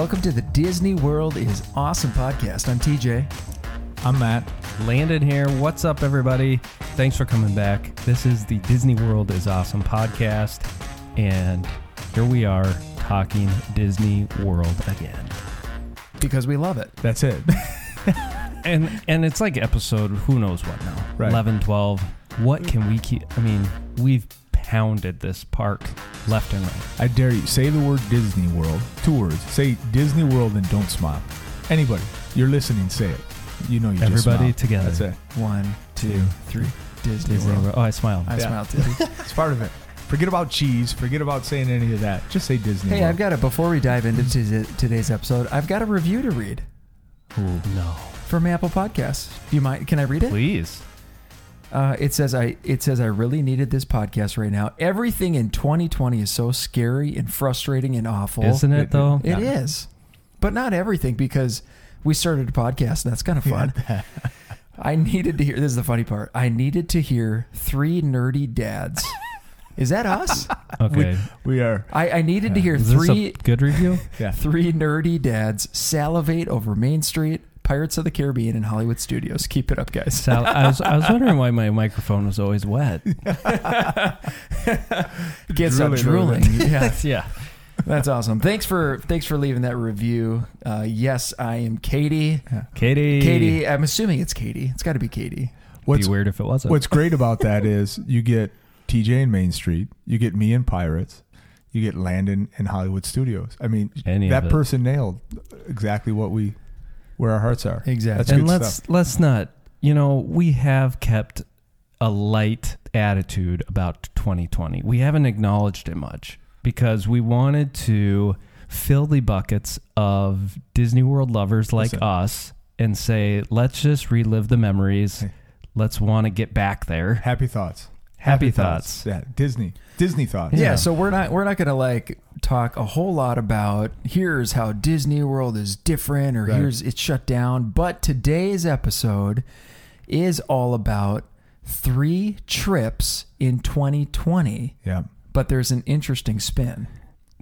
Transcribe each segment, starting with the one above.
Welcome to the Disney World is Awesome podcast. I'm TJ. I'm Matt. Landon here. What's up, everybody? Thanks for coming back. This is the Disney World is Awesome podcast, and here we are talking Disney World again. Because we love it. That's it. And and it's like episode who knows what now. Right. 11, 12. What mm. can we keep? I mean, we've pounded this park left and right. I dare you. Say the word Disney World. Two words. Say Disney World and don't smile. Anybody. You're listening. Say it. You know you just Everybody smile. together. That's it. One, two, three. Disney, Disney World. World. Oh, I smiled. I Yeah. smiled too. It's part of it. Forget about cheese. Forget about saying any of that. Just say Disney hey, World. I've got it. Before we dive into t- today's episode, I've got a review to read Oh no. from Apple Podcasts. Do you mind? Can I read it? Please. Uh, it says I it says I really needed this podcast right now. Everything in 2020 is so scary and frustrating and awful. Isn't it, though? It is, but not everything because we started a podcast and that's kind of fun. I needed to hear. This is the funny part. I needed to hear three nerdy dads. Is that us? Okay. we are. I, I needed to hear Is this three a good review? Yeah. three nerdy dads salivate over Main Street, Pirates of the Caribbean, and Hollywood Studios. Keep it up, guys. Sal, I was I was wondering why my microphone was always wet. Gets up Drooling drooling. Yeah, yeah. that's awesome. Thanks for thanks for leaving that review. Uh, yes, I am Katie. Katie. Katie, I'm assuming it's Katie. It's got to be Katie. What's Be weird if it wasn't. What's great about that is you get TJ and Main Street. You get me and Pirates. You get Landon and Hollywood Studios. I mean, Any of that it. person nailed exactly what we, where our hearts are. Exactly. That's and let's stuff. let's not. You know, we have kept a light attitude about 2020. We haven't acknowledged it much because we wanted to fill the buckets of Disney World lovers like Listen. us and say, let's just relive the memories. Hey. Let's want to get back there. Happy thoughts. Happy, thoughts. Yeah, Disney. Disney thoughts. Yeah. Yeah. so we're not we're not gonna like talk a whole lot about here's how Disney World is different or Right. here's it's shut down. But today's episode is all about three trips in 2020. Yeah. But there's an interesting spin.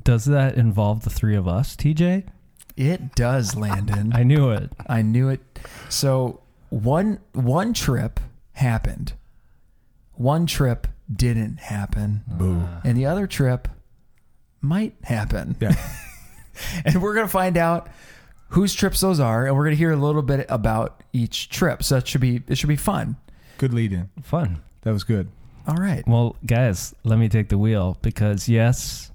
Does that involve the three of us, TJ? It does, Landon. I knew it. I knew it. So one one trip happened. One trip didn't happen. Boo. And the other trip might happen. Yeah. And we're gonna find out whose trips those are, and we're gonna hear a little bit about each trip. So that should be it should be fun. Good lead in. Fun. That was good. All right. Well, guys, let me take the wheel because yes,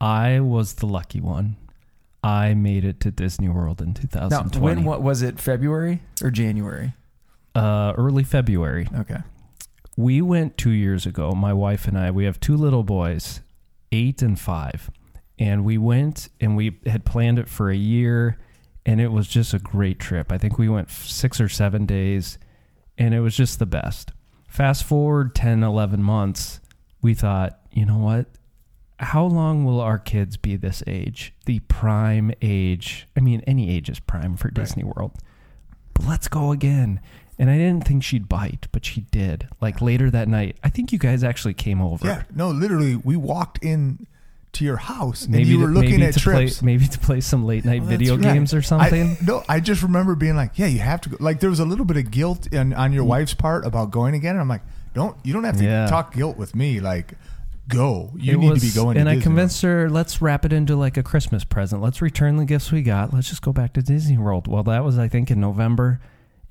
I was the lucky one. I made it to Disney World in Now, 2020. when what was it? February or January? uh, early February. Okay. We went two years ago. My wife and I. We have two little boys, eight and five, and we went and we had planned it for a year, and it was just a great trip. I think we went six or seven days, and it was just the best. Fast forward 10, 11 months, we thought, you know what? How long will our kids be this age? The prime age. I mean, any age is prime for Disney World. But let's go again. And I didn't think she'd bite, but she did. Like later that night, I think you guys actually came over. Yeah. No, literally, we walked in to your house and Maybe you were to, looking at to trips. play, maybe to play some late night Well, video right. games or something. I, no, I just remember being like, "Yeah, you have to go." Like there was a little bit of guilt in, on your mm. wife's part about going again. And I'm like, "Don't you don't have to Yeah. talk guilt with me. Like, go. You It need was- to be going." And I Disney convinced her, let's wrap it into like a Christmas present. Let's return the gifts we got. Let's just go back to Disney World. Well, that was I think in November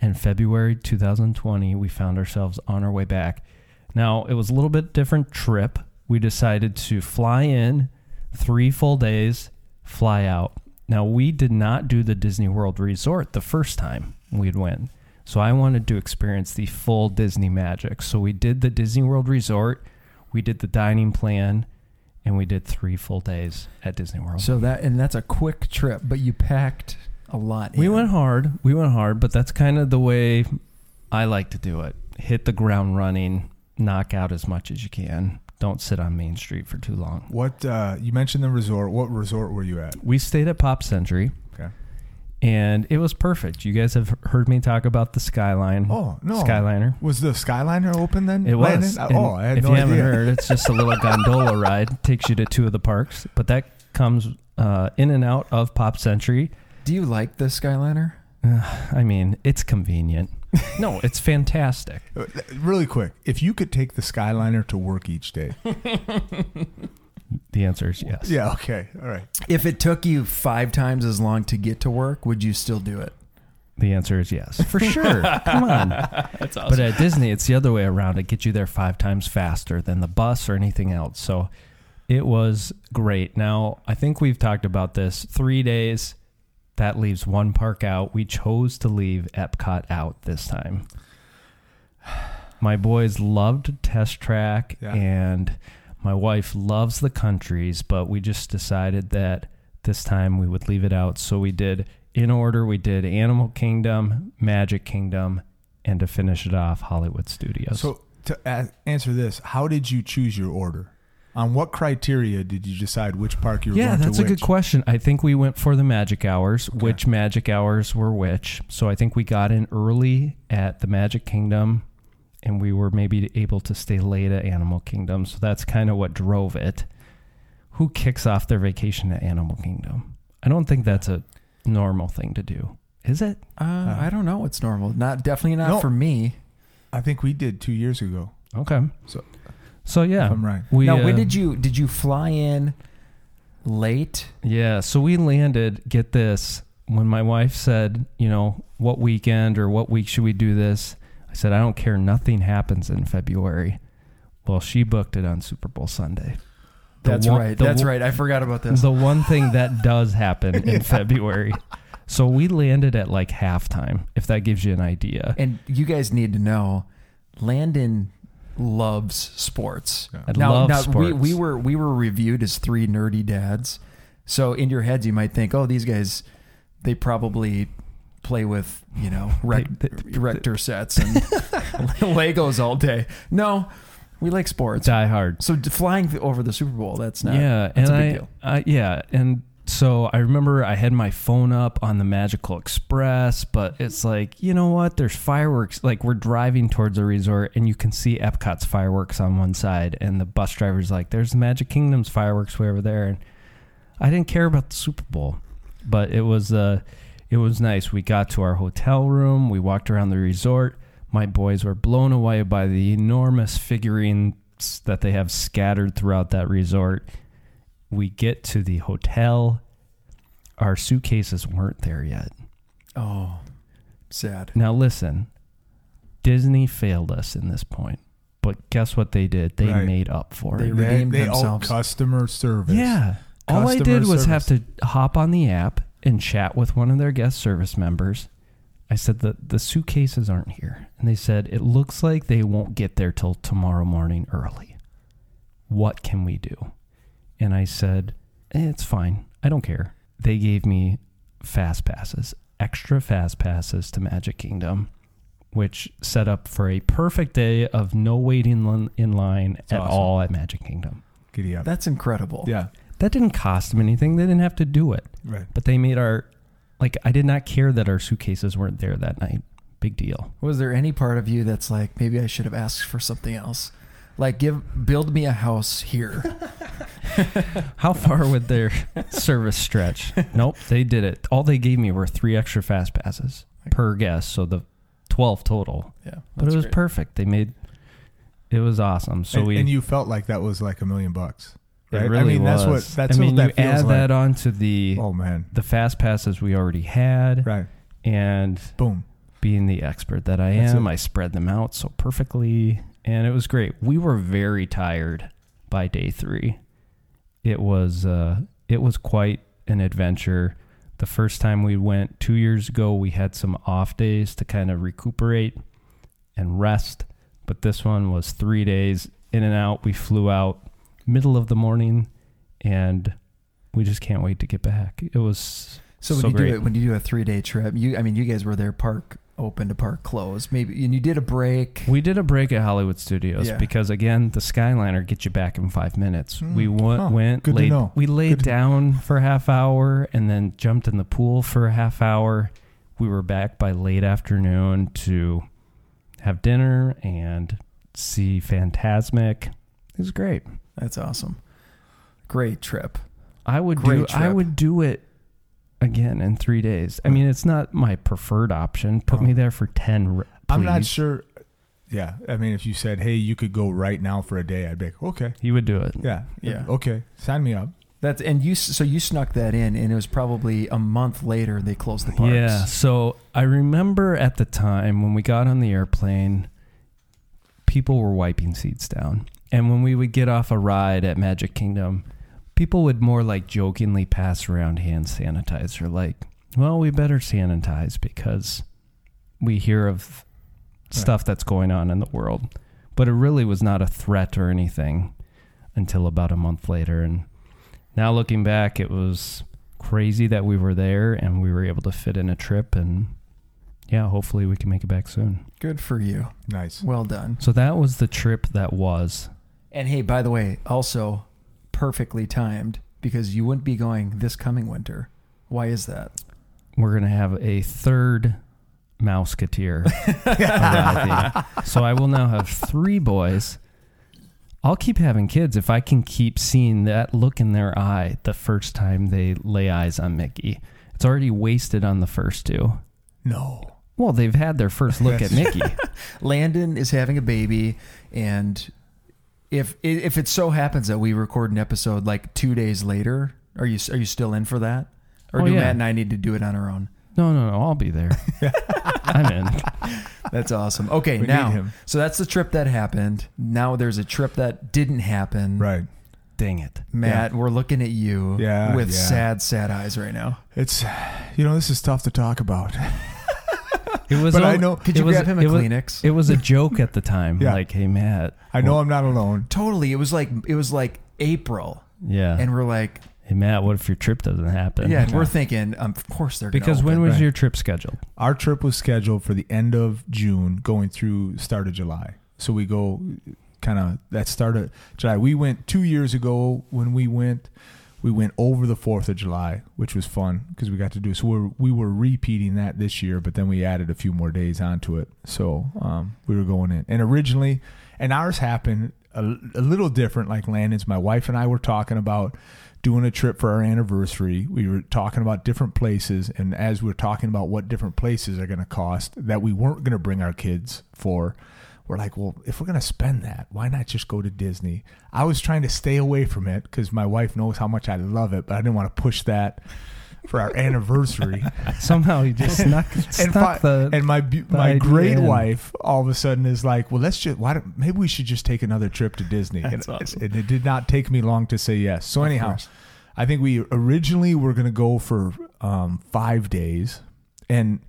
and February 2020. We found ourselves on our way back. Now it was a little bit different trip. We decided to fly in three full days, fly out. Now we did not do the Disney World Resort the first time we'd went. So I wanted to experience the full Disney magic. So we did the Disney World Resort, we did the dining plan, and we did three full days at Disney World. So that and that's a quick trip, but you packed a lot. we in. went hard. We went hard, but that's kind of the way I like to do it. Hit the ground running, knock out as much as you can. Don't sit on Main Street for too long. What uh, you mentioned the resort. What resort were you at? We stayed at Pop Century. Okay. And it was perfect. You guys have heard me talk about the Skyline. Oh no, Skyliner. Was the Skyliner open then? It was. Landon? Oh, I had if no you idea. haven't heard, it's just a little gondola ride. Takes you to two of the parks, but that comes uh, in and out of Pop Century. Do you like the Skyliner? I mean, it's convenient. No, it's fantastic. Uh, Really quick, if you could take the Skyliner to work each day. The answer is yes. Yeah, okay. All right. If it took you five times as long to get to work, would you still do it? The answer is yes, for sure. Come on. That's awesome. But at Disney, it's the other way around. It gets you there five times faster than the bus or anything else. So it was great. Now, I think we've talked about this. Three days, that leaves one park out. We chose to leave Epcot out this time. My boys loved Test Track, Yeah. and my wife loves the countries, but we just decided that this time we would leave it out. So we did, in order, we did Animal Kingdom, Magic Kingdom, and to finish it off, Hollywood Studios. So to a- answer this, how did you choose your order? On what criteria did you decide which park you were yeah, going to? Yeah, that's to a good question. I think we went for the magic hours. Which magic hours were which? So I think we got in early at the Magic Kingdom, and we were maybe able to stay late at Animal Kingdom. So that's kind of what drove it. Who kicks off their vacation at Animal Kingdom? I don't think that's a normal thing to do. Is it? Uh, I don't know. what's normal. Not definitely not No. for me. I think we did two years ago. Okay. So- so yeah, If I'm right. we now, uh, when did you did you fly in late? Yeah, so we landed, get this, when my wife said, you know, what weekend or what week should we do this? I said, I don't care. Nothing happens in February. Well, she booked it on Super Bowl Sunday. The That's one- right. That's one- right. I forgot about this. The one thing that does happen in February. So we landed at like halftime, if that gives you an idea. And you guys need to know, Landon loves sports. Yeah. I now, love now sports. We, we were we were reviewed as three nerdy dads. So in your heads, you might think, oh, these guys, they probably play with you know rec- They- they- sets and Legos all day. No, we like sports. Die hard. So flying over the Super Bowl, that's not. yeah, that's and a big I, deal. I, yeah, and so I remember I had my phone up on the Magical Express, but it's like you know what? There's fireworks. Like we're driving towards a resort, and you can see Epcot's fireworks on one side, and the bus driver's like, "There's the Magic Kingdom's fireworks way over there," and I didn't care about the Super Bowl, but it was uh, it was nice. We got to our hotel room. We walked around the resort. My boys were blown away by the enormous figurines that they have scattered throughout that resort. We get to the hotel. Our suitcases weren't there yet. Oh, sad. Now listen, Disney failed us in this point. But guess what they did? They Right. made up for They it. redeemed they, they themselves. customer service. Yeah. All I Customer did was have to hop on the app and chat with one of their guest service members. I said that the suitcases aren't here. And they said, it looks like they won't get there till tomorrow morning early. What can we do? And I said, eh, it's fine. I don't care. They gave me fast passes, extra fast passes to Magic Kingdom, which set up for a perfect day of no waiting in line at awesome. all at Magic Kingdom. Giddy up. That's incredible. yeah. That didn't cost them anything. They didn't have to do it. Right. But they made our like I did not care that our suitcases weren't there that night. Big deal. Was there any part of you that's like, maybe I should have asked for something else? Like, give build me a house here. How far would their service stretch? Nope, they did it. All they gave me were three extra fast passes per guest, so the twelve total. Yeah, But it was great. perfect. They made it was awesome. So and, we and you felt like that was like a million bucks. it really I mean, that's what was. that's I mean, what you that feels add like. that on to the oh man. the fast passes we already had, Right. and Boom. being the expert that I That's am, it. I spread them out so perfectly, and it was great. We were very tired by day three. It was uh, it was quite an adventure. The first time we went two years ago, we had some off days to kind of recuperate and rest, but this one was three days in and out. We flew out middle of the morning, and we just can't wait to get back. It was So when so you great. do it, when you do a three day trip, you I mean, you guys were there park open to park closed, maybe, and you did a break. We did a break at Hollywood Studios Yeah. because again, the Skyliner gets you back in five minutes. Hmm. We went, Huh. went Good laid, we laid Good down for a half hour and then jumped in the pool for a half hour. We were back by late afternoon to have dinner and see Fantasmic. It was great. That's awesome. Great trip. I would Great do. I would do it again in three days. I mean, it's not my preferred option. Put Oh. me uh-huh. there for ten. I'm not sure. Yeah, I mean, if you said, "Hey, you could go right now for a day," I'd be like, "Okay, He would do it. yeah, Yeah. okay, sign me up." That's and you so you snuck that in, and it was probably a month later they closed the parks. Yeah. So I remember at the time when we got on the airplane, people were wiping seats down. And when we would get off a ride at Magic Kingdom, people would more like jokingly pass around hand sanitizer, like, well, we better sanitize because we hear of stuff that's going on in the world. But it really was not a threat or anything until about a month later. And now looking back, it was crazy that we were there and we were able to fit in a trip. And yeah, hopefully we can make it back soon. Good for you. Nice. Well done. So that was the trip that was. And hey, by the way, also perfectly timed because you wouldn't be going this coming winter. Why is that? We're going to have a third Mouseketeer. So I will now have three boys. I'll keep having kids if I can keep seeing that look in their eye the first time they lay eyes on Mickey. It's already wasted on the first two. No. Well, they've had their first look at Mickey. Landon is having a baby, and if if it so happens that we record an episode like two days later, are you are you still in for that, or Oh, do yeah. Matt and I need to do it on our own? No, no, no. I'll be there. I'm in. That's awesome. Okay, We now so that's the trip that happened. Now there's a trip that didn't happen. Right. Dang it. Matt, we're looking at you Yeah, with yeah. sad, sad eyes right now. It's, you know, this is tough to talk about. It was. But I know- Could you was- grab him a it was- Kleenex? It was a joke at the time. Yeah. Like, hey, Matt. I know I'm not alone. totally. It was like it was like April, Yeah. and we're like, hey, Matt, what if your trip doesn't happen? yeah, and we're thinking, um, of course they're gonna Because when open. was Right. your trip scheduled? Our trip was scheduled for the end of June, going through start of July. So we go kind of that start of July. We went two years ago when we went. We went over the Fourth of July, which was fun because we got to do. So we're, we were repeating that this year, but then we added a few more days onto it. So um, we were going in, and originally, and ours happened a, a little different. Like Landon's, my wife and I were talking about doing a trip for our anniversary. We were talking about different places, and as we were talking about what different places are going to cost that we weren't going to bring our kids for, we're like, well, if we're going to spend that, why not just go to Disney? I was trying to stay away from it because my wife knows how much I love it, but I didn't want to push that for our anniversary. Somehow you just snuck, and, snuck fi- the. and my my great in. wife all of a sudden is like, well, let's just why don't, maybe we should just take another trip to Disney. That's and, awesome. and it did not take me long to say yes. So anyhow. I think we originally were going to go for um, five days, and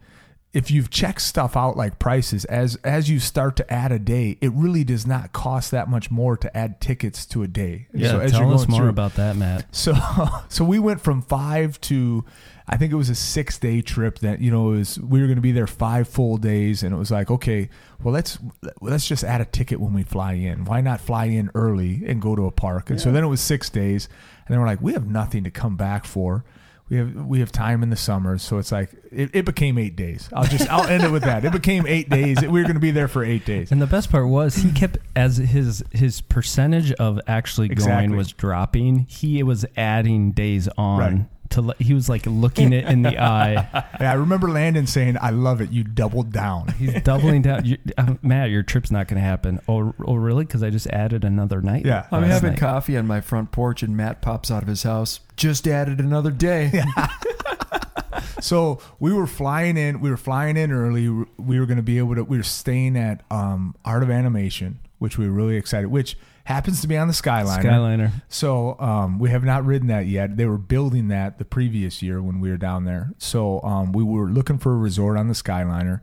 if you've checked stuff out like prices as as you start to add a day, it really does not cost that much more to add tickets to a day. yeah, so as tell you're us going more through- about that, Matt. so so we went from five to I think it was a six day trip that you know it was we were going to be there five full days and it was like okay well let's let's just add a ticket when we fly in why not fly in early and go to a park and so then it was six days and then we're like we have nothing to come back for we have we have time in the summer so it's like it, it became eight days I'll just I'll end it with that it became eight days we were going to be there for eight days And the best part was he kept as his his percentage of actually going Exactly. was dropping. He was adding days on Right. To. let- He was like looking it in the eye. yeah, I remember Landon saying I love it you doubled down He's doubling down. You, uh, Matt, your trip's not going to happen. Oh, oh, really? Because I just added another night. Yeah. I'm last having night. coffee on my front porch, and Matt pops out of his house. Just added another day. So we were flying in. We were flying in early. We were going to be able to. We were staying at um, Art of Animation, which we were really excited. Which happens to be on the Skyliner. Skyliner. So um, we have not ridden that yet. They were building that the previous year when we were down there. So um, we were looking for a resort on the Skyliner.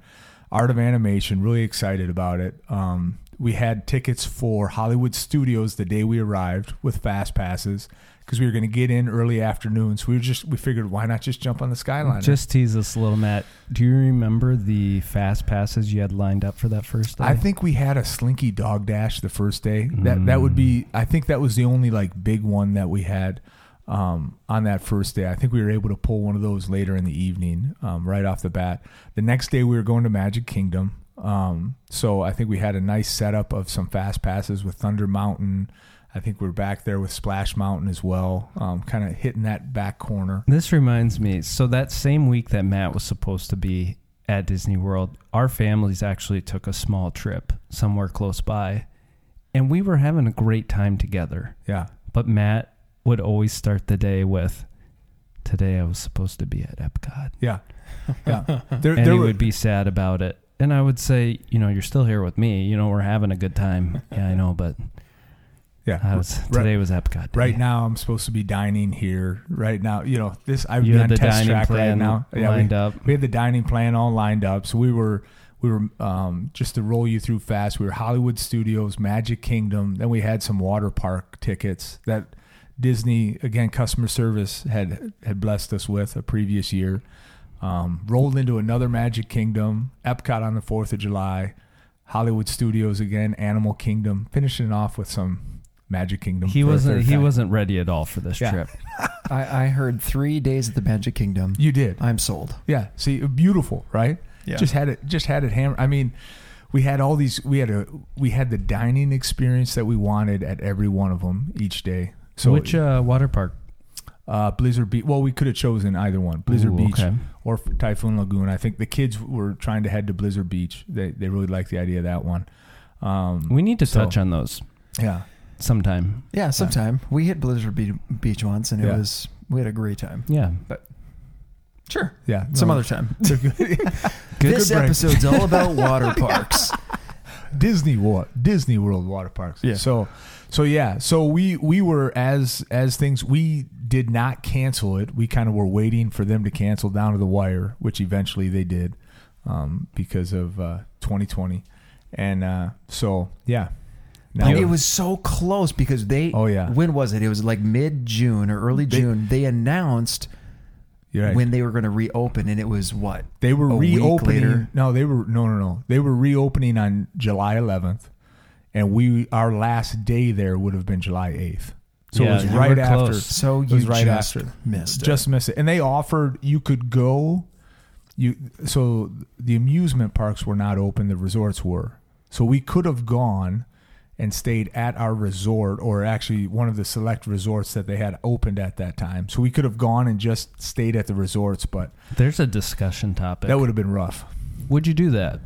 Art of Animation, really excited about it. Um, we had tickets for Hollywood Studios the day we arrived with fast passes because we were going to get in early afternoon. So we were just we figured why not just jump on the skyline? Just tease us a little, Matt. Do you remember the fast passes you had lined up for that first day? I think we had a Slinky Dog Dash the first day. That that would be. I think that was the only like big one that we had um, on that first day. I think we were able to pull one of those later in the evening, um, right off the bat. The next day we were going to Magic Kingdom. Um, so I think we had a nice setup of some fast passes with Thunder Mountain. I think we're back there with Splash Mountain as well, um, kind of hitting that back corner. This reminds me. So that same week that Matt was supposed to be at Disney World, our families actually took a small trip somewhere close by, and we were having a great time together. Yeah, But Matt would always start the day with, "Today I was supposed to be at Epcot," yeah, yeah. There, and there he were- would be sad about it. And I would say, you know, you're still here with me. You know, we're having a good time. Yeah, I know, but yeah. I was Right- today was Epcot. Day. Right now, I'm supposed to be dining here. Right now, you know this. I've you been had on the test dining track right now. Yeah, lined we, up. we had the dining plan all lined up. So we were we were um, just to roll you through fast. We were Hollywood Studios, Magic Kingdom. Then we had some water park tickets that Disney again customer service had had blessed us with a previous year. Um, rolled into another Magic Kingdom, Epcot on the Fourth of July, Hollywood Studios again, Animal Kingdom, finishing off with some Magic Kingdom. He wasn't. He time. wasn't ready at all for this Yeah. trip. I, I heard three days at the Magic Kingdom. You did. I'm sold. Yeah. See, beautiful, right? Yeah. Just had it. Just had it hammered. I mean, we had all these. We had a. We had the dining experience that we wanted at every one of them each day. So Which uh, water park? Uh, Blizzard Beach. Well, we could have chosen either one, Blizzard Ooh, Beach okay. or Typhoon Lagoon. I think the kids were trying to head to Blizzard Beach. They they really liked the idea of that one. Um, We need to So- touch on those yeah. sometime. Yeah, sometime we hit Blizzard Be- Beach once, and it Yeah. was we had a great time. Yeah. But sure, Yeah. some no, other time. they're good. this good episode's all about water parks. Disney World, Disney World water parks. Yeah. So, so yeah. So we we were as as things we did not cancel it. We kind of were waiting for them to cancel down to the wire, which eventually they did, um, because of uh, 2020, and uh, so yeah. Now it was so close because they. Oh, yeah. When was it? It was like mid June or early They- June. They announced right. when they were going to reopen, and it was what? they were reopening. No, they were no no no. They were reopening on July 11th, and we our last day there would have been July 8th. So Yeah, it was right after. close. So It you was right just after. missed it. just missed it. And they offered you could go. You so the amusement parks were not open. The resorts were. So we could have gone and stayed at our resort, or actually one of the select resorts that they had opened at that time. So we could have gone and just stayed at the resorts, but There's a discussion topic. that would have been rough. Would you do that?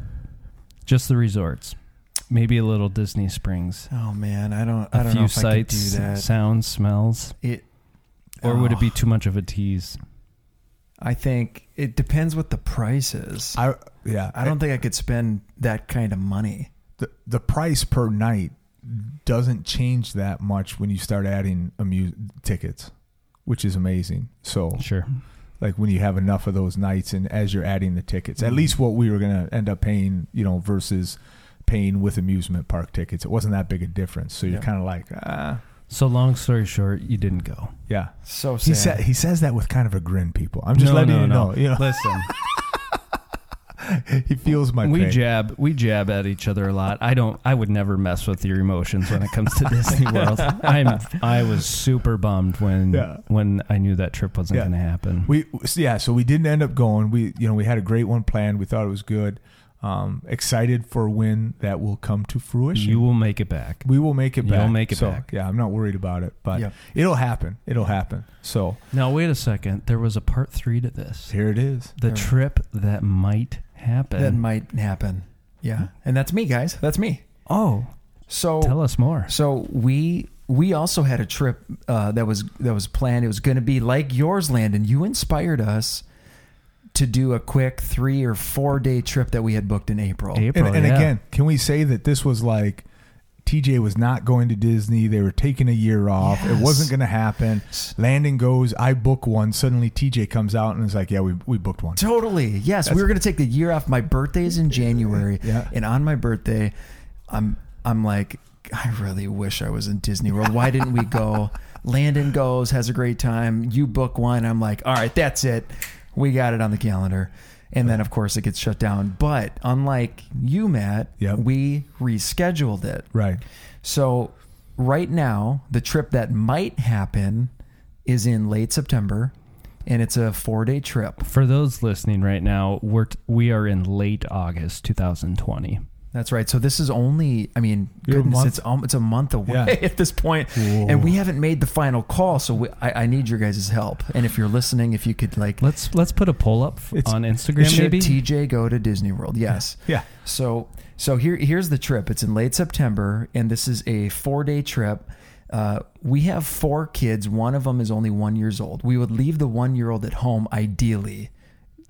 Just the resorts. Maybe a little Disney Springs. Oh man, I don't. I A don't few know if I could do that. sounds, smells. It. Or would it be Oh, too much of a tease? I think it depends what the price is. I yeah. I don't think I could spend that kind of money. the the price per night doesn't change that much when you start adding amuse tickets, which is amazing. So Sure. like when you have enough of those nights and as you're adding the tickets, Mm. at least what we were going to end up paying, you know, versus paying with amusement park tickets, it wasn't that big a difference. So you're Yeah. kind of like, ah, So long story short, you didn't go. yeah. So He sad. said he says that with kind of a grin, people. I'm just No, letting no, you no. know. You know, Listen, he feels my we pain. jab we jab at each other a lot. I don't I would never mess with your emotions when it comes to Disney World. I'm I was super bummed when Yeah. when I knew that trip wasn't Yeah. going to happen. We yeah, so we didn't end up going. We you know we had a great one planned. We thought it was good. Um, excited for when that will come to fruition. you will make it back. we will make it You'll back. make it So, back. Yeah, I'm not worried about it, but Yep. it'll happen. It'll happen. So Now wait a second. There was a part 3 to this. here it is. The There- trip that might happen. that might happen. Yeah, and that's me, guys. That's me. oh, So tell us more. So we we also had a trip uh, that was that was planned. It was going to be like yours, Landon. You inspired us to do a quick three or four day trip that we had booked in April. April, And, and yeah. again, can we say that this was like TJ was not going to Disney. They were taking a year off. It wasn't going to happen. Landon goes. I book one. Suddenly TJ comes out and is like, "Yeah, we we booked one." Totally. Yes, we were going to take the year off. My birthday is in January, Yeah. and on my birthday, I'm I'm like, I really wish I was in Disney World. Why didn't we go? Landon goes, has a great time. You book one. I'm like, all right, that's it. We got it on the calendar. And then, of course, it gets shut down. But unlike you, Matt, Yep. we rescheduled it. Right. So right now, the trip that might happen is in late September, and it's a four day trip. For those listening right now, we're t- we are in late August 2020. That's right. So this is only, I mean, You're goodness, month- it's um, it's a month away Yeah. at this point, Whoa. and we haven't made the final call. So we, I, I need your guys' help. And if you're listening, if you could like Let's let's put a poll up f- It's- on Instagram should maybe. TJ go to Disney World? Yes. Yeah. So so here here's the trip. It's in late September, and this is a four day trip. Uh, we have four kids. One of them is only one years old. We would leave the one year old at home, ideally,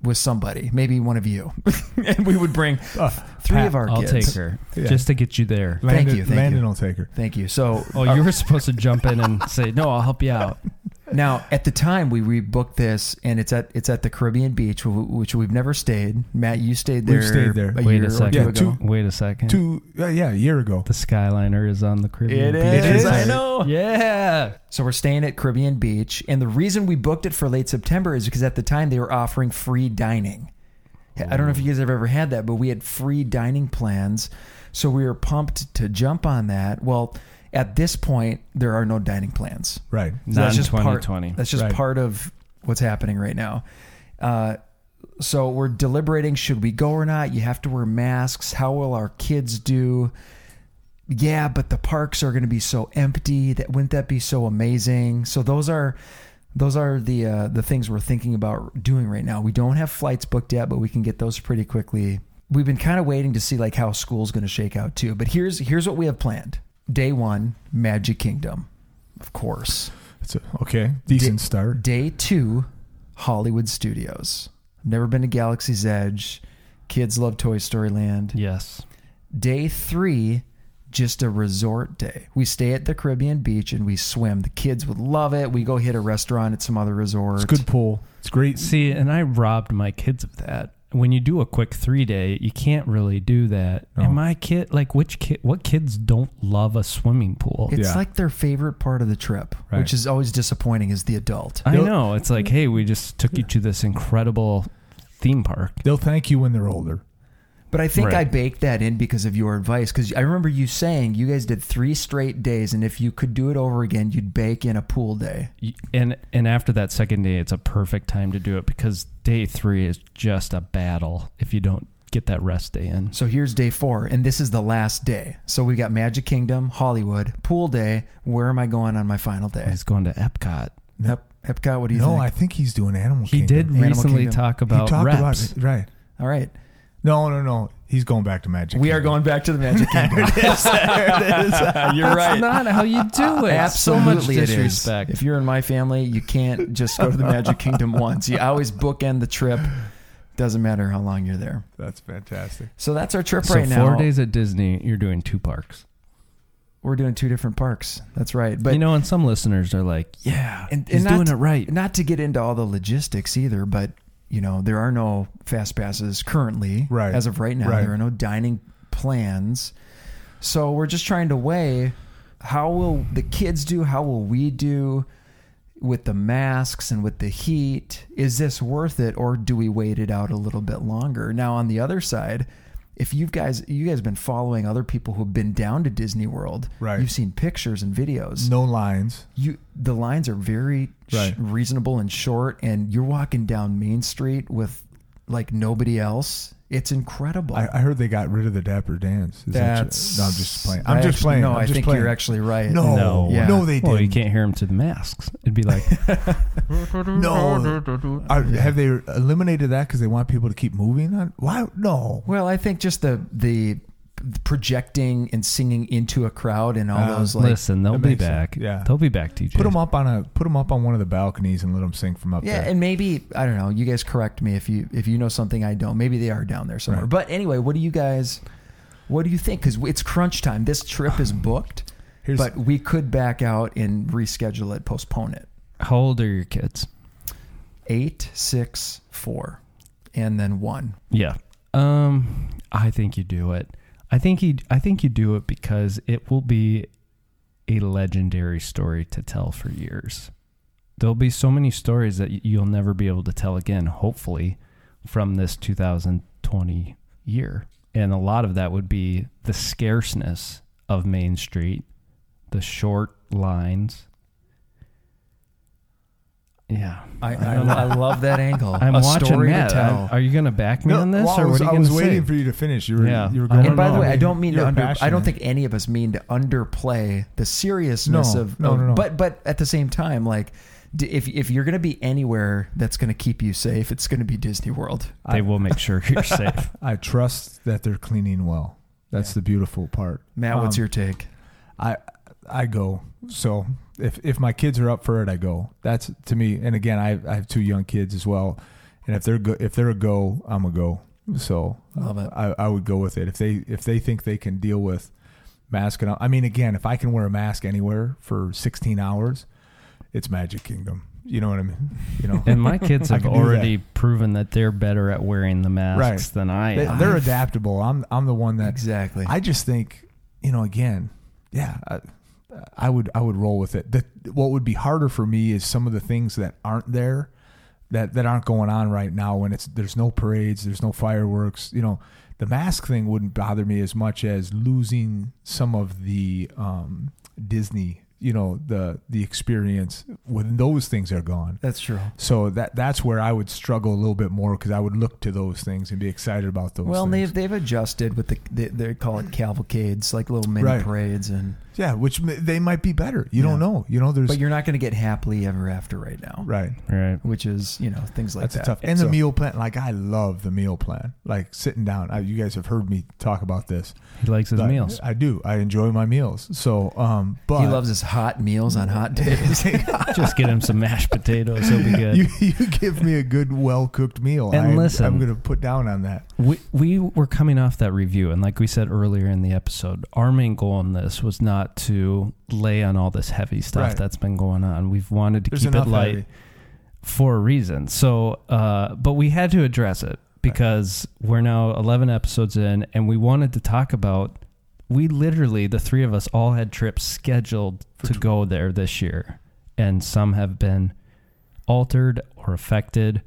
with somebody, maybe one of you, and we would bring Uh, three Pat, of our I'll kids. take her Yeah. just to get you there. Landon, you, thank Landon you. will take her. Thank you. So Oh, uh, you were supposed to jump in and say, "No, I'll help you out." Now, at the time we rebooked this, and it's at it's at the Caribbean beach, which we've never stayed. Matt, you stayed there. We've stayed there. A Wait year a second. two Yeah, ago. two- Wait a second. Two, uh, yeah, a year ago. The Skyliner is on the Caribbean. It Beach. is, is. I know. Yeah. So we're staying at Caribbean Beach, and the reason we booked it for late September is because at the time they were offering free dining. I don't know if you guys have ever had that, but we had free dining plans, so we were pumped to jump on that. Well, at this point, there are no dining plans. Right. So that's Not just part. That's just Right. part of what's happening right now. Uh, so we're deliberating: should we go or not? You have to wear masks. How will our kids do? Yeah, but the parks are going to be so empty. That wouldn't that be so amazing? So those are those are the uh, the things we're thinking about doing right now. We don't have flights booked yet, but we can get those pretty quickly. We've been kind of waiting to see like how school's going to shake out too. But here's here's what we have planned. Day one, Magic Kingdom, of course. It's a, okay. Decent Di- start. Day two, Hollywood Studios. I've never been to Galaxy's Edge. Kids love Toy Story Land. Yes. Day three, just a resort day. We stay at the Caribbean beach and we swim. The kids would love it. We go hit a restaurant at some other resort. It's good pool. It's great. See, and I robbed my kids of that. When you do a quick three day, you can't really do that. No. And my kid, like, which kid, what kids don't love a swimming pool? It's Yeah. like their favorite part of the trip, Right. which is always disappointing as the adult. I They'll- know. It's like, hey, we just took you to this incredible theme park. They'll thank you when they're older. But I think Right. I baked that in because of your advice. Because I remember you saying you guys did three straight days, and if you could do it over again, you'd bake in a pool day. And and after that second day, it's a perfect time to do it because day three is just a battle if you don't get that rest day in. So here's day four, and this is the last day. So we got Magic Kingdom, Hollywood, pool day. Where am I going on my final day? He's going to Epcot. Ep- Epcot, what do you no, think? I think he's doing Animal He Kingdom. did Animal recently Kingdom. talk He about talked reps. about it. Right. All right. No, no, no. He's going back to Magic. We are going back to the Magic Kingdom. there it is. There it is. You're right. That's not how you do it. Absolutely, so much it is. disrespect. If you're in my family, you can't just go to the Magic Kingdom once. You always bookend the trip. Doesn't matter how long you're there. That's fantastic. So that's our trip so right now. four days at Disney, you're doing two parks. We're doing two different parks. That's right. But you know, and some listeners are like, "Yeah, And- he's and not doing to- it right." not to get into all the logistics either, but you know there are no fast passes currently. Right. As of right now, Right. there are no dining plans. So we're just trying to weigh how will the kids do? How will we do with the masks and with the heat? Is this worth it, or do we wait it out a little bit longer? Now on the other side. If you guys you guys have been following other people who've been down to Disney World, Right. You've seen pictures and videos No lines. you the lines are very sh- reasonable and short and you're walking down main street with like nobody else it's incredible I, I heard they got rid of the Dapper Dans. Is that that's no, I'm just playing. I'm I just actually- playing. no I'm i just think playing. you're actually right No, No. Yeah. no, they well, you can't hear them to the masks. It'd be like, No, Are, have they eliminated that because they want people to keep moving? On why? No. well i think just the the projecting and singing into a crowd and all Uh, those like listen, they'll that be makes sense. back. Yeah. they'll be back. TJ, Put them up on a put them up on one of the balconies and let them sing from up there. yeah there. and maybe i don't know you guys correct me if you if you know something i don't maybe they are down there somewhere Right. but anyway what do you guys what do you think because it's crunch time this trip is booked Here's, but we could back out and reschedule it, postpone it. How old are your kids? Eight, six, four, and then one. Yeah. Um, I think you do it. I think you. I think you do it because it will be a legendary story to tell for years. There'll be so many stories that you'll never be able to tell again. Hopefully, from this 2020 year, and a lot of that would be the scarceness of Main Street, the short lines. Yeah. I, I I. I love that angle. I'm a watching story Matt. to tell. Are you going to back me No, on this, well, I or was, what are I you was going to waiting say? for you to finish. You were, Yeah. you were I going. and by the know. way, I don't mean to You're under. I don't think any of us mean to underplay the seriousness No, of. no, of- no, no. But but at the same time, like, d- if if you're going to be anywhere that's going to keep you safe, it's going to be Disney World. They will make sure you're safe. I trust that they're cleaning well. That's Yeah. the beautiful part. Matt, what's Um, your take? I I go. So if if my kids are up for it, I go. That's to me. And again, I I have two young kids as well. And if they're go, if they're a go, I'm a go. So uh, Love it. I I would go with it. If they if they think they can deal with mask and I mean again, if I can wear a mask anywhere for 16 hours, it's Magic Kingdom. You know what I mean? You know. And my kids have can do that. already proven that they're better at wearing the masks Right. than I they, am. they're adaptable. I'm I'm the one that Exactly. I just think, you know, again, yeah, I, I would I would roll with it. The, what would be harder for me is some of the things that aren't there, that that aren't going on right now. When it's there's no parades, there's no fireworks. You know, the mask thing wouldn't bother me as much as losing some of the um, Disney. You know, the the experience when those things are gone. That's true. So that that's where I would struggle a little bit more because I would look to those things and be excited about those. Well, things. they've they've adjusted with the they, they call it cavalcades, like little mini Right. parades, and Yeah, which m- they might be better. You Yeah. don't know. You know, there's but you're not going to get happily ever after right now, right. right. which is you know things like That's that. a tough. And So- the meal plan, like I love the meal plan. Like sitting down. I, you guys have heard me talk about this. He likes his But meals. I do. I enjoy my meals. So, um, but he loves his hot meals on hot days. Just get him some mashed potatoes. He'll be good. you, you give me a good, well cooked meal. And I'm, listen- I'm going to put down on that. We we were coming off that review, and like we said earlier in the episode, our main goal on this was not to lay on all this heavy stuff Right. that's been going on. We've wanted to There's keep it light heavy. for a reason. So, uh, but we had to address it because we're now 11 episodes in, and we wanted to talk about. We literally, the three of us, all had trips scheduled For to tw- go there this year, and some have been altered or affected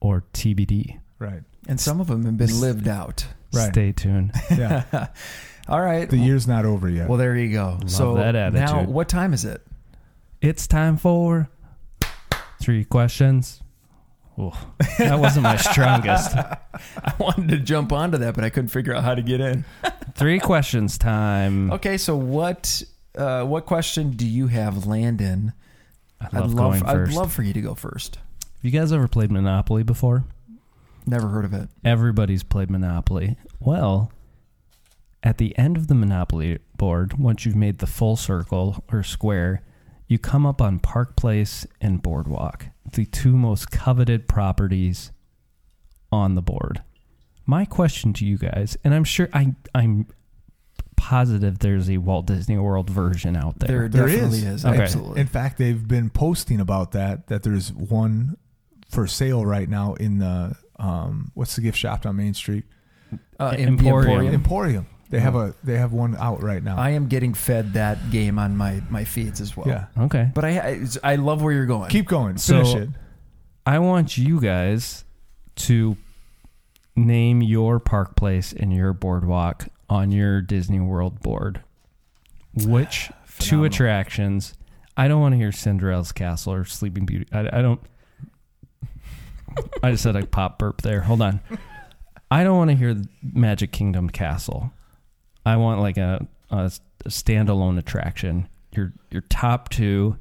or TBD. Right. and some of them have been lived out. Right. Stay tuned. Yeah. All right. the year's not over yet. Well, there you go. Love so that attitude. now, what time is it? It's time for three questions. Oh, that wasn't my strongest. I wanted to jump onto that, but I couldn't figure out how to get in. Three questions time. Okay, so what uh, what question do you have, Landon? I love I'd going love first. I'd love for you to go first. Have you guys ever played Monopoly before? Never heard of it. Everybody's played Monopoly. Well, at the end of the Monopoly board, once you've made the full circle or square, you come up on Park Place and Boardwalk, the two most coveted properties on the board. My question to you guys, and I'm sure I I'm positive there's a Walt Disney World version out there. There, There definitely is. is. Okay. Absolutely. In fact, they've been posting about that. That there's one for sale right now in the um, what's the gift shop on Main Street? uh, E- in the Emporium. Emporium. They have oh. a they have one out right now. I am getting fed that game on my my feeds as well. yeah. Okay. But I I, I love where you're going. Keep going. So- Finish it. I want you guys to name your park place and your boardwalk on your Disney World board. Which two Phenomenal. attractions? I don't want to hear Cinderella's Castle or Sleeping Beauty. I, I don't. I just said a pop burp there. Hold on. I don't want to hear Magic Kingdom Castle. I want like a, a standalone attraction. Your your top two.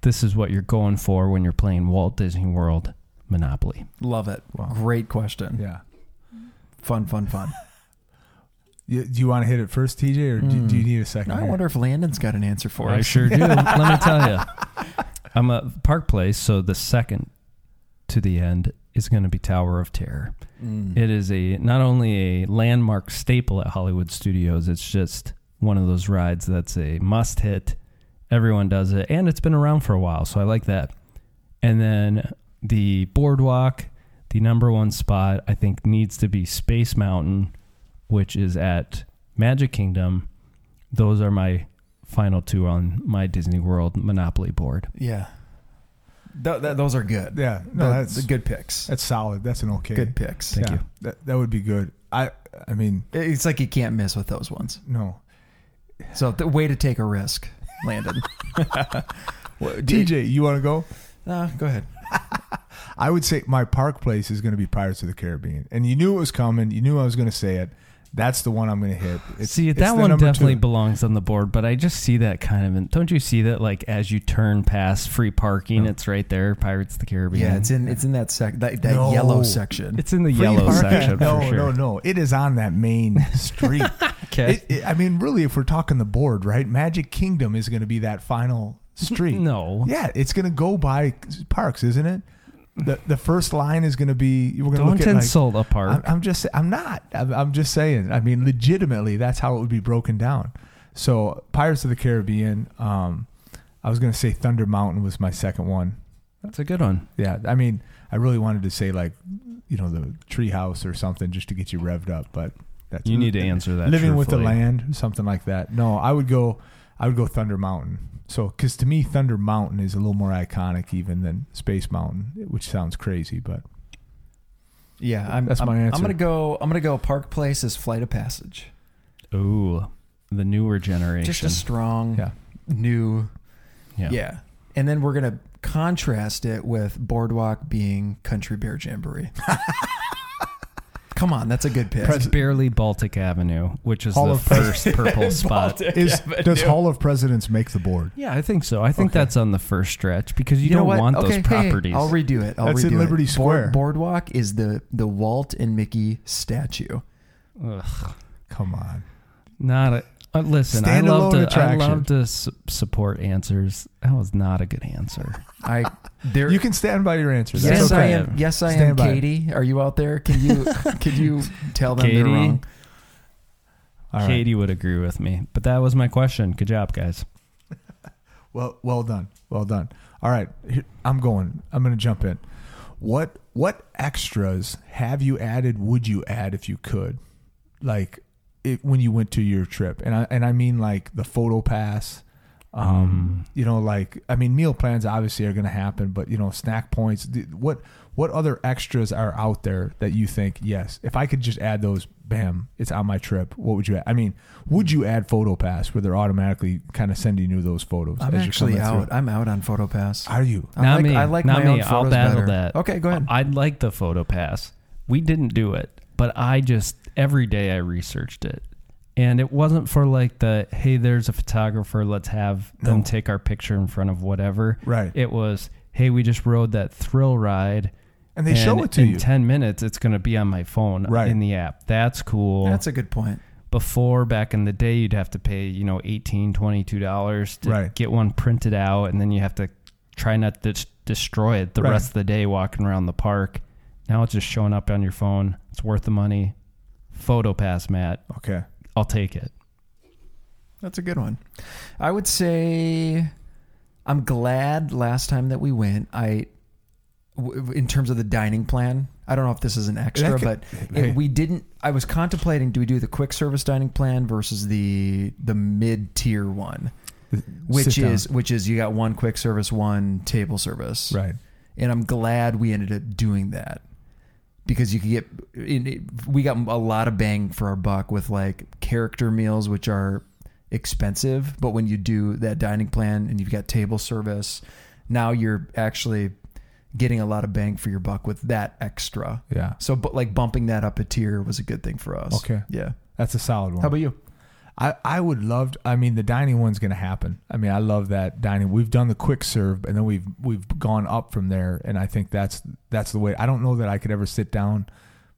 This is what you're going for when you're playing Walt Disney World Monopoly. Love it. Wow. Great question. Yeah. Fun, fun, fun. You, do you want to hit it first, TJ, or do, Mm. do you need a second? I here? wonder if Landon's got an answer for it. I us. sure do. Let me tell you. I'm a Park Place, so the second to the end is going to be Tower of Terror. Mm. It is a not only a landmark staple at Hollywood Studios, it's just one of those rides that's a must hit. Everyone does it, and it's been around for a while, so I like that. And then the boardwalk, the number one spot, I think needs to be Space Mountain, which is at Magic Kingdom. Those are my final two on my Disney World Monopoly board. Yeah. Th- th- those are good. Yeah. No, The- that's the good picks. that's solid. That's an okay. Good picks. Thank yeah, you. That that would be good. I I mean It's like you can't miss with those ones. no. So the way to take a risk, Landon. You- TJ, you want to go? Uh, go ahead. I would say my park place is going to be Pirates of the Caribbean, and you knew it was coming. You knew I was going to say it. That's the one I'm going to hit. It's, see, it's that one definitely two. belongs on the board, but I just see that kind of. In, don't you see that like as you turn past free parking, No. it's right there, Pirates of the Caribbean. Yeah, it's in it's in that sec that, that No. yellow section. It's in the Free yellow parking? section No, for sure. no, no. It is on that main street. Okay. It- it- I mean, really, if we're talking the board, right? Magic Kingdom is going to be that final street. no. Yeah, it's going to go by parks, isn't it? The the first line is going to be. We're going to look at like. insult a park. I'm, I'm just. I'm not. I'm, I'm just saying. I mean, legitimately, that's how it would be broken down. So, Pirates of the Caribbean. Um, I was going to say Thunder Mountain was my second one. That's a good one. Yeah, I mean, I really wanted to say like, you know, the treehouse or something just to get you revved up, but that's You need to answer that. living with the land, something like that. No, I would go. I would go Thunder Mountain. So, because to me, Thunder Mountain is a little more iconic even than Space Mountain, which sounds crazy, but yeah, I'm, That's I'm, my answer. I'm gonna go. I'm gonna go. Park Place is Flight of Passage. Ooh, the newer generation. Just a strong, Yeah. new, yeah. yeah. And then we're gonna contrast it with Boardwalk being Country Bear Jamboree. Come on, that's a good pick. It's barely Baltic Avenue, which is Hall the of first purple spot. Is does Hall of Presidents make the board? Yeah, I think so. I think Okay. that's on the first stretch because you, know don't what? want okay, those hey, properties. I'll redo it. I'll That's in redo it. Liberty Square. Boardwalk is the the Walt and Mickey statue. Ugh, Come on. not a. Uh, listen, I love to. I love to su- support answers. That was not a good answer. I there. You can stand by your answer. That's yes, okay. I am. Yes, I Stand am. it. Katie, are you out there? Can you can you tell them they're Katie? wrong? All right. Katie would agree with me, but that was my question. Good job, guys. Well, well done, well done. All right, I'm going. I'm going to jump in. What what extras have you added? Would you add if you could, like it, when you went to your trip? And I and I mean like the photo pass. Um, you know, like I mean, meal plans obviously are going to happen, but you know, snack points. What what other extras are out there that you think yes, if I could just add those, bam, it's on my trip. What would you? add? I mean, would you add photo pass where they're automatically kind of sending you those photos? I'm as you're actually coming through? out. I'm out on PhotoPass. Are you? I Not like, me. I like Not my me. own I'll photos battle better. that. Okay, go ahead. I'd like the photo pass. We didn't do it, but I just every day I researched it. And it wasn't for like the hey, there's a photographer, let's have them No. take our picture in front of whatever. Right. It was, hey, we just rode that thrill ride. and they show it to you. in 10 minutes, it's going to be on my phone Right. in the app. That's cool. That's a good point. Before, back in the day, you'd have to pay, you know, $18, $22 to Right. get one printed out. And then you have to try not to destroy it the Right. rest of the day walking around the park. Now it's just showing up on your phone. It's worth the money. Photo pass, Matt. okay. I'll take it. That's a good one. I would say I'm glad last time that we went. I, w- in terms of the dining plan, I don't know if this is an extra, That but it- hey. we didn't. I was contemplating: do we do the quick service dining plan versus the the mid tier one, which Sit down. is which is you got one quick service, one table service, right. and I'm glad we ended up doing that because you could get in- it, we got a lot of bang for our buck with like character meals which are expensive but when you do that dining plan and you've got table service now you're actually getting a lot of bang for your buck with that extra Yeah. so but like bumping that up a tier was a good thing for us Okay. yeah That's a solid one. how about you I, I would love. To, I mean, the dining one's going to happen. I mean, I love that dining. We've done the quick serve, and then we've we've gone up from there, and I think that's that's the way. I don't know that I could ever sit down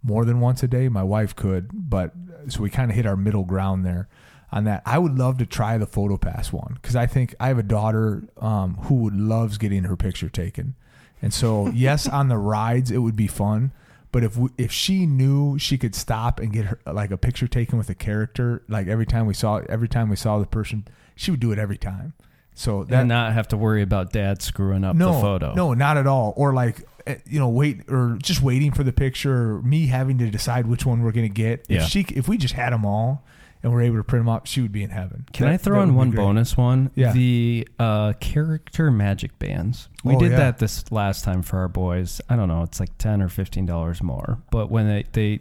more than once a day. My wife could, but so we kind of hit our middle ground there on that. I would love to try the photo pass one because I think I have a daughter um, who loves getting her picture taken, and so yes, on the rides it would be fun. But if we, if she knew she could stop and get her like a picture taken with a character, like every time we saw every time we saw the person, she would do it every time. So that and not have to worry about dad screwing up no the photo. no not at all. Or like eh, you know wait or just waiting for the picture, or me having to decide which one we're gonna get. Yeah. If she if we just had them all and we're able to print them up, she would be in heaven. Can That- I throw in one bonus one? Yeah. The uh, character magic bands. We Oh, did yeah. that this last time for our boys. I don't know, it's like ten or fifteen dollars more. But when they, they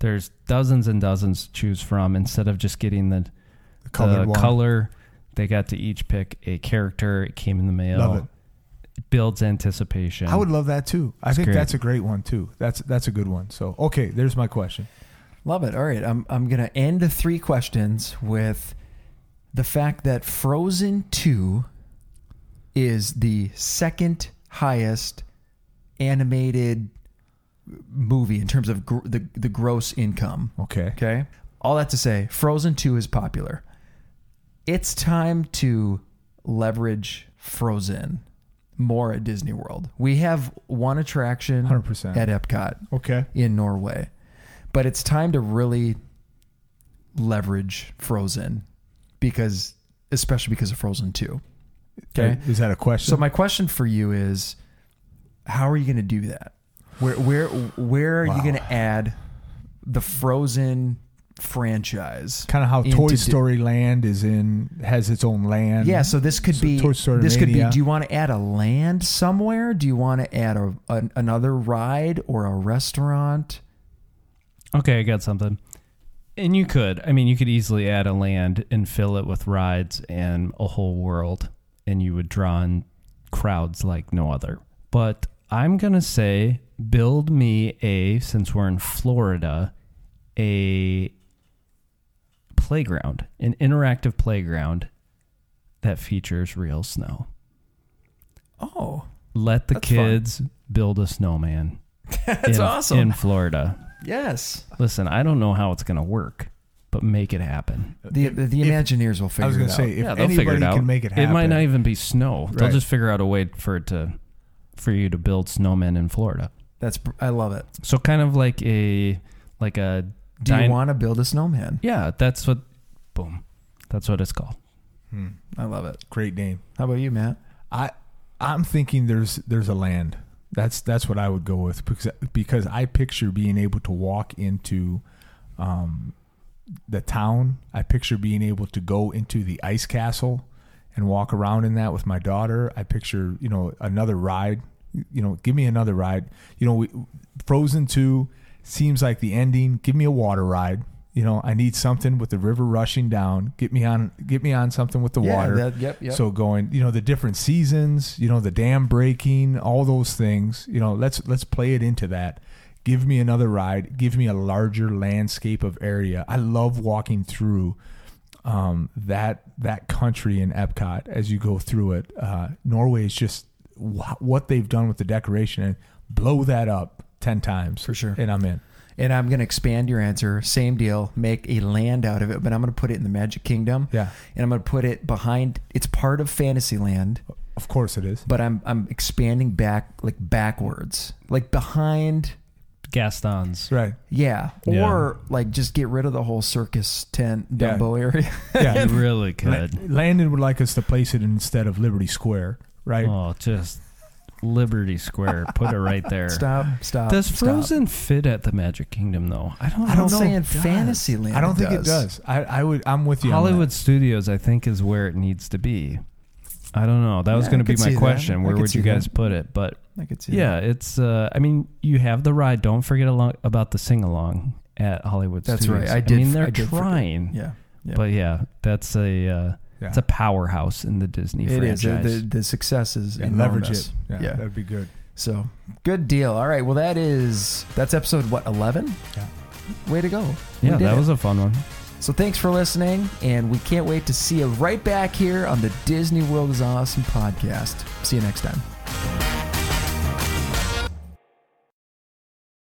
there's dozens and dozens to choose from, instead of just getting the, The colored the color, they got to each pick a character. It came in the mail. Love it. builds anticipation. I would love that too. I It's think great. that's a great one too. That's that's a good one. So okay, there's my question. Love it. All right. I'm, I'm going to end the three questions with the fact that Frozen 2 is the second highest animated movie in terms of gr- the, the gross income. Okay. Okay. All that to say, Frozen 2 is popular. It's time to leverage Frozen more at Disney World. We have one attraction 100%. at Epcot Okay. in Norway. But it's time to really leverage Frozen because especially because of Frozen 2. Okay? Is that a question? So my question for you is how are you going to do that? Where where where are you going to add the Frozen franchise? kind of how Toy Story Land is in has its own land. Yeah, so this could So be Toy Story this could be do you want to add a land somewhere? Do you want to add a, an another ride or a restaurant? Okay, I got something. And you could. I mean, you could easily add a land and fill it with rides and a whole world, and you would draw in crowds like no other. But I'm going to say build me a, since we're in Florida, a playground, an interactive playground that features real snow. Oh, Let the That's fun. kids build a snowman. That's in, awesome. In Florida. Yes. Listen, I don't know how it's going to work, but make it happen. The the, the If- Imagineers will figure I was going it to out. say if yeah, they'll anybody figure it out. can make it happen, It might not even be snow. They'll Right. just figure out a way for it to for you to build snowmen in Florida. That's I love it. So kind of like a like a Do you Dine- want to build a snowman? yeah, that's what boom. That's what it's called. Hmm, I love it. great name. How about you, Matt? I I'm thinking there's there's a land. That's that's what I would go with because because I picture being able to walk into um, the town. I picture being able to go into the ice castle and walk around in that with my daughter. I picture you know another ride. You know, give me another ride. You know, we, Frozen Two seems like the ending. Give me a water ride. You know, I need something with the river rushing down. Get me on. Get me on something with the water. that- yep, yep. So going, you know, the different seasons, you know, the dam breaking, all those things. You know, let's let's play it into that. Give me another ride. Give me a larger landscape of area. I love walking through um, that that country in Epcot as you go through it. Uh, Norway is just wh- what they've done with the decoration and blow that up ten times For sure. and I'm in. And I'm going to expand your answer. Same deal. Make a land out of it, but I'm going to put it in the Magic Kingdom. Yeah, And I'm going to put it behind. It's part of Fantasyland, of course it is. but I'm I'm expanding back like backwards, like behind. Gaston's. Right. Yeah, Yeah. or like just get rid of the whole circus tent Yeah. Area. Yeah. You really could. Landon would like us to place it instead of Liberty Square, right? Oh, just Liberty Square. Put it right there. stop, stop. Does stop. Frozen fit at the Magic Kingdom though? I don't I don't say in it does. Fantasyland. I don't think does. it does. I, I would. I'm with you. on Hollywood that. Studios, I think, is where it needs to be. I don't know. That was going to be my see that. question. Where would you guys that. put it? But I could see. yeah, that. it's. Uh, I mean, you have the ride. Don't forget along, about the sing along at Hollywood That's Studios. right. I did- I mean, they're I did forget. trying. yeah, yeah. But yeah, that's a. Uh, Yeah. It's a powerhouse in the Disney It is. franchise. The, the, the success is and leverage enormous. it. Yeah, Yeah. that'd be good. So good deal. All right. Well, that is that's episode what eleven. Yeah. Way to go. We yeah, did that it. was a fun one. So thanks for listening, and we can't wait to see you right back here on the Disney World is Awesome podcast. See you next time.